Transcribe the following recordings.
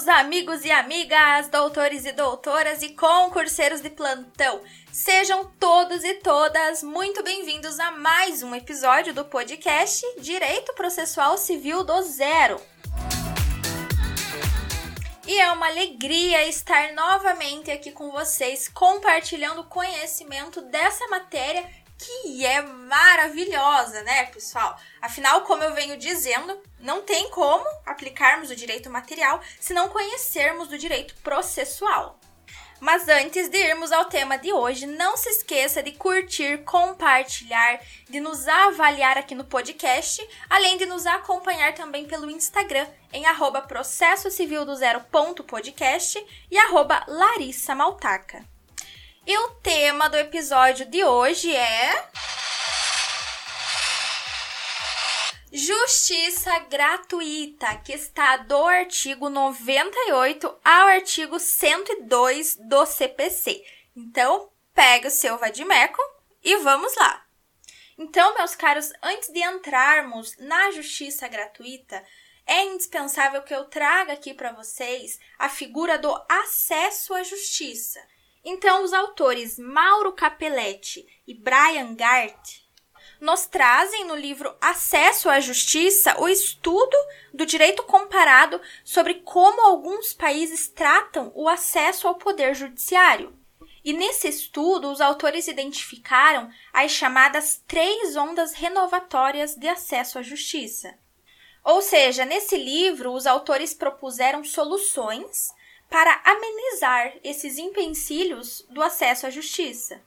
meus amigos e amigas, doutores e doutoras e concurseiros de plantão. Sejam todos e todas muito bem-vindos a mais um episódio do podcast Direito Processual Civil do Zero. E é uma alegria estar novamente aqui com vocês, compartilhando conhecimento dessa matéria que é maravilhosa, né, pessoal? Afinal, como eu venho dizendo, não tem como aplicarmos o direito material se não conhecermos do direito processual. Mas antes de irmos ao tema de hoje, não se esqueça de curtir, compartilhar, de nos avaliar aqui no podcast, além de nos acompanhar também pelo Instagram em arroba e arroba Larissa Maltaca. E o tema do episódio de hoje é. Justiça gratuita, que está do artigo 98 ao artigo 102 do CPC. Então, pega o seu vadimeco e vamos lá. Então, meus caros, antes de entrarmos na justiça gratuita, é indispensável que eu traga aqui para vocês a figura do acesso à justiça. Então, os autores Mauro Capelletti e Brian Gart nos trazem no livro Acesso à Justiça o estudo do direito comparado sobre como alguns países tratam o acesso ao poder judiciário. E nesse estudo, os autores identificaram as chamadas três ondas renovatórias de acesso à justiça. Ou seja, nesse livro, os autores propuseram soluções para amenizar esses empecilhos do acesso à justiça.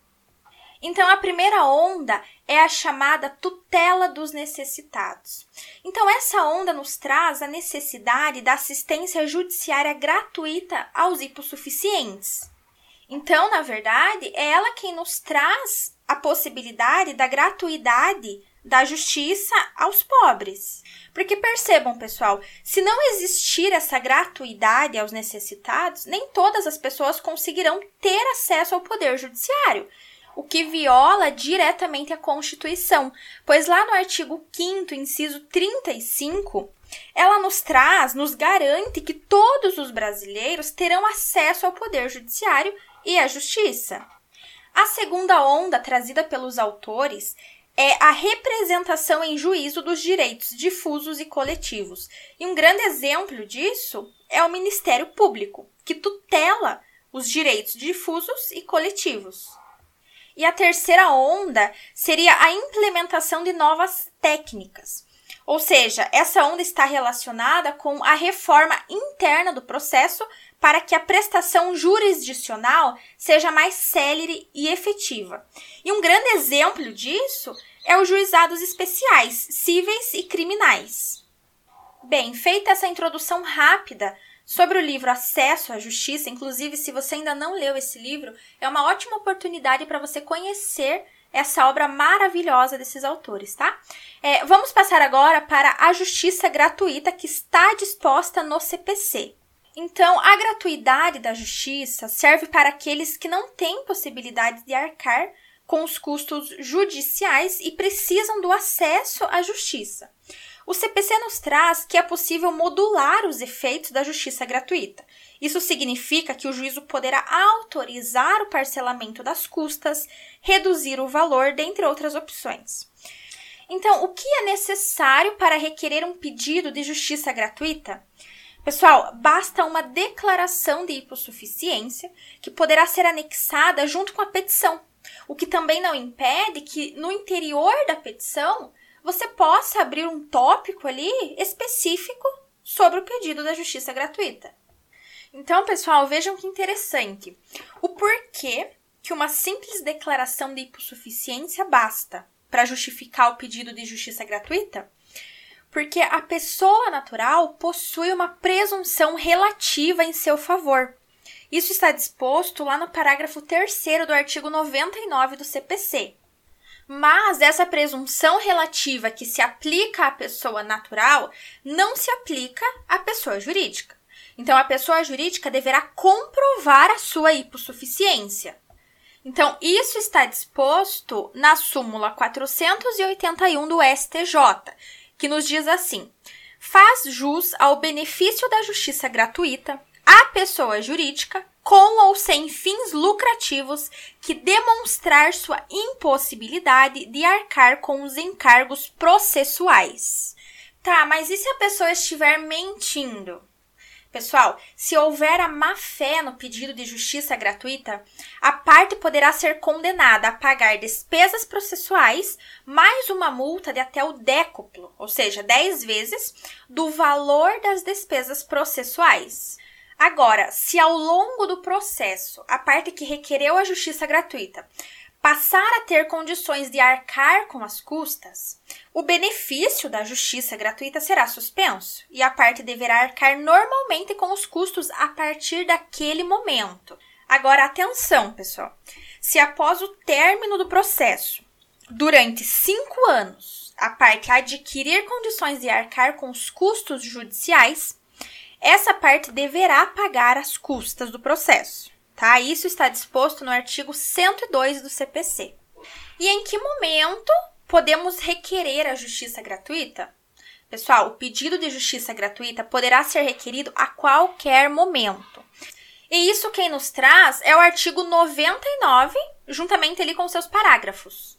Então, a primeira onda é a chamada tutela dos necessitados. Então, essa onda nos traz a necessidade da assistência judiciária gratuita aos hipossuficientes. Então, na verdade, é ela quem nos traz a possibilidade da gratuidade da justiça aos pobres. Porque percebam, pessoal, se não existir essa gratuidade aos necessitados, nem todas as pessoas conseguirão ter acesso ao poder judiciário, o que viola diretamente a Constituição, pois lá no artigo 5 inciso 35, ela nos traz, nos garante que todos os brasileiros terão acesso ao poder judiciário e à justiça. A segunda onda trazida pelos autores é a representação em juízo dos direitos difusos e coletivos. E um grande exemplo disso é o Ministério Público, que tutela os direitos difusos e coletivos. E a terceira onda seria a implementação de novas técnicas. Ou seja, essa onda está relacionada com a reforma interna do processo para que a prestação jurisdicional seja mais célere e efetiva. E um grande exemplo disso é os juizados especiais, cíveis e criminais. Bem, feita essa introdução rápida sobre o livro Acesso à Justiça, inclusive se você ainda não leu esse livro, é uma ótima oportunidade para você conhecer essa obra maravilhosa desses autores, tá? É, vamos passar agora para a justiça gratuita que está disposta no CPC. Então, a gratuidade da justiça serve para aqueles que não têm possibilidade de arcar com os custos judiciais e precisam do acesso à justiça. O CPC nos traz que é possível modular os efeitos da justiça gratuita. Isso significa que o juízo poderá autorizar o parcelamento das custas, reduzir o valor, dentre outras opções. Então, o que é necessário para requerer um pedido de justiça gratuita? Pessoal, basta uma declaração de hipossuficiência que poderá ser anexada junto com a petição, o que também não impede que no interior da petição você possa abrir um tópico ali específico sobre o pedido da justiça gratuita. Então, pessoal, vejam que interessante. O porquê que uma simples declaração de hipossuficiência basta para justificar o pedido de justiça gratuita? porque a pessoa natural possui uma presunção relativa em seu favor. Isso está disposto lá no parágrafo 3 do artigo 99 do CPC. Mas essa presunção relativa que se aplica à pessoa natural não se aplica à pessoa jurídica. Então, a pessoa jurídica deverá comprovar a sua hipossuficiência. Então, isso está disposto na súmula 481 do STJ, que nos diz assim: faz jus ao benefício da justiça gratuita à pessoa jurídica com ou sem fins lucrativos que demonstrar sua impossibilidade de arcar com os encargos processuais. Tá, mas e se a pessoa estiver mentindo? Pessoal, se houver a má fé no pedido de justiça gratuita, a parte poderá ser condenada a pagar despesas processuais mais uma multa de até o décuplo, ou seja, 10 vezes, do valor das despesas processuais. Agora, se ao longo do processo a parte que requereu a justiça gratuita passar a ter condições de arcar com as custas, o benefício da justiça gratuita será suspenso e a parte deverá arcar normalmente com os custos a partir daquele momento. Agora, atenção, pessoal. Se após o término do processo, durante cinco anos, a parte adquirir condições de arcar com os custos judiciais, essa parte deverá pagar as custas do processo tá? Isso está disposto no artigo 102 do CPC. E em que momento podemos requerer a justiça gratuita? Pessoal, o pedido de justiça gratuita poderá ser requerido a qualquer momento. E isso quem nos traz é o artigo 99, juntamente ali com seus parágrafos.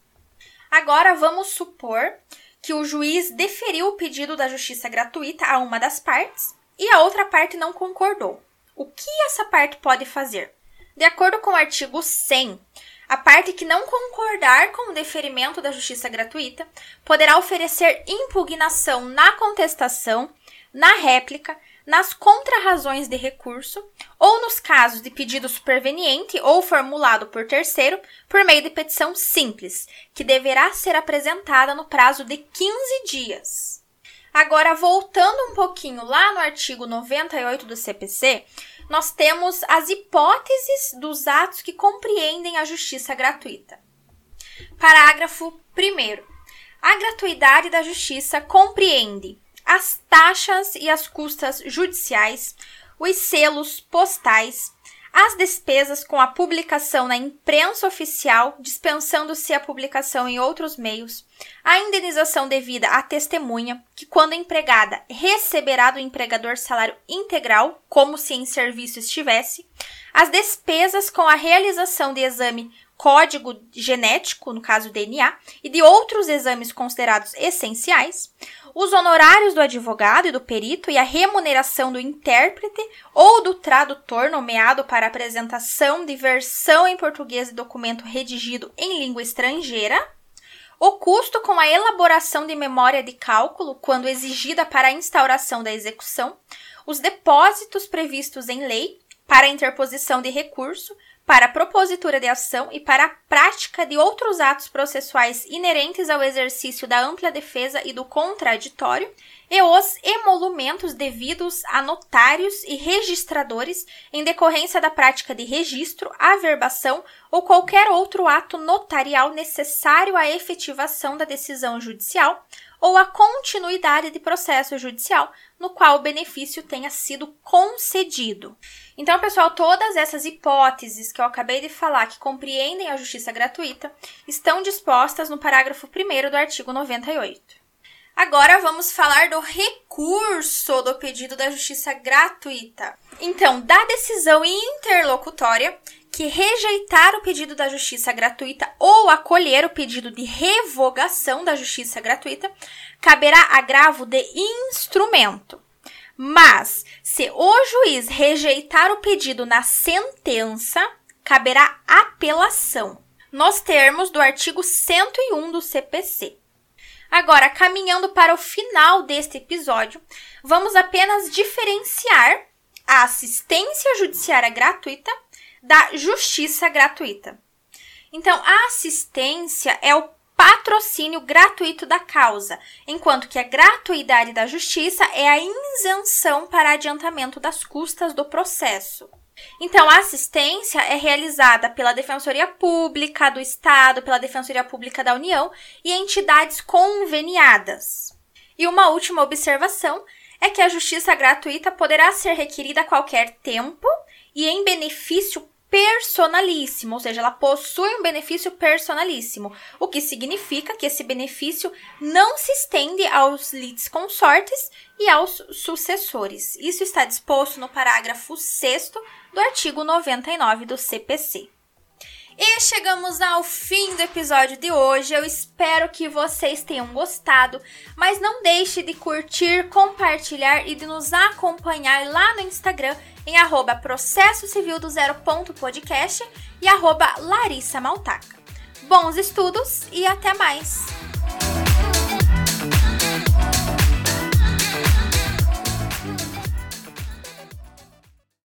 Agora vamos supor que o juiz deferiu o pedido da justiça gratuita a uma das partes e a outra parte não concordou. O que essa parte pode fazer? De acordo com o artigo 100, a parte que não concordar com o deferimento da justiça gratuita poderá oferecer impugnação na contestação, na réplica, nas contrarrazões de recurso ou nos casos de pedido superveniente ou formulado por terceiro por meio de petição simples, que deverá ser apresentada no prazo de 15 dias. Agora, voltando um pouquinho lá no artigo 98 do CPC, nós temos as hipóteses dos atos que compreendem a justiça gratuita. Parágrafo 1. A gratuidade da justiça compreende as taxas e as custas judiciais, os selos postais, as despesas com a publicação na imprensa oficial, dispensando-se a publicação em outros meios, a indenização devida à testemunha, que, quando empregada, receberá do empregador salário integral, como se em serviço estivesse, as despesas com a realização de exame código genético, no caso DNA, e de outros exames considerados essenciais, os honorários do advogado e do perito e a remuneração do intérprete ou do tradutor nomeado para apresentação de versão em português de documento redigido em língua estrangeira, o custo com a elaboração de memória de cálculo quando exigida para a instauração da execução, os depósitos previstos em lei para interposição de recurso, para a propositura de ação e para a prática de outros atos processuais inerentes ao exercício da ampla defesa e do contraditório, e os emolumentos devidos a notários e registradores em decorrência da prática de registro, averbação ou qualquer outro ato notarial necessário à efetivação da decisão judicial ou à continuidade de processo judicial no qual o benefício tenha sido concedido. Então, pessoal, todas essas hipóteses que eu acabei de falar que compreendem a justiça gratuita estão dispostas no parágrafo 1 do artigo 98. Agora vamos falar do recurso do pedido da justiça gratuita. Então, da decisão interlocutória que rejeitar o pedido da justiça gratuita ou acolher o pedido de revogação da justiça gratuita, caberá agravo de instrumento. Mas, se o juiz rejeitar o pedido na sentença, caberá apelação, nos termos do artigo 101 do CPC. Agora, caminhando para o final deste episódio, vamos apenas diferenciar a assistência judiciária gratuita da justiça gratuita. Então, a assistência é o patrocínio gratuito da causa, enquanto que a gratuidade da justiça é a isenção para adiantamento das custas do processo. Então, a assistência é realizada pela Defensoria Pública do Estado, pela Defensoria Pública da União e entidades conveniadas. E uma última observação é que a justiça gratuita poderá ser requerida a qualquer tempo e em benefício personalíssimo, ou seja, ela possui um benefício personalíssimo, o que significa que esse benefício não se estende aos litisconsortes e aos sucessores. Isso está disposto no parágrafo 6 do artigo 99 do CPC. E chegamos ao fim do episódio de hoje. Eu espero que vocês tenham gostado, mas não deixe de curtir, compartilhar e de nos acompanhar lá no Instagram em arroba processo civil do e arroba Larissa Maltaca. Bons estudos e até mais!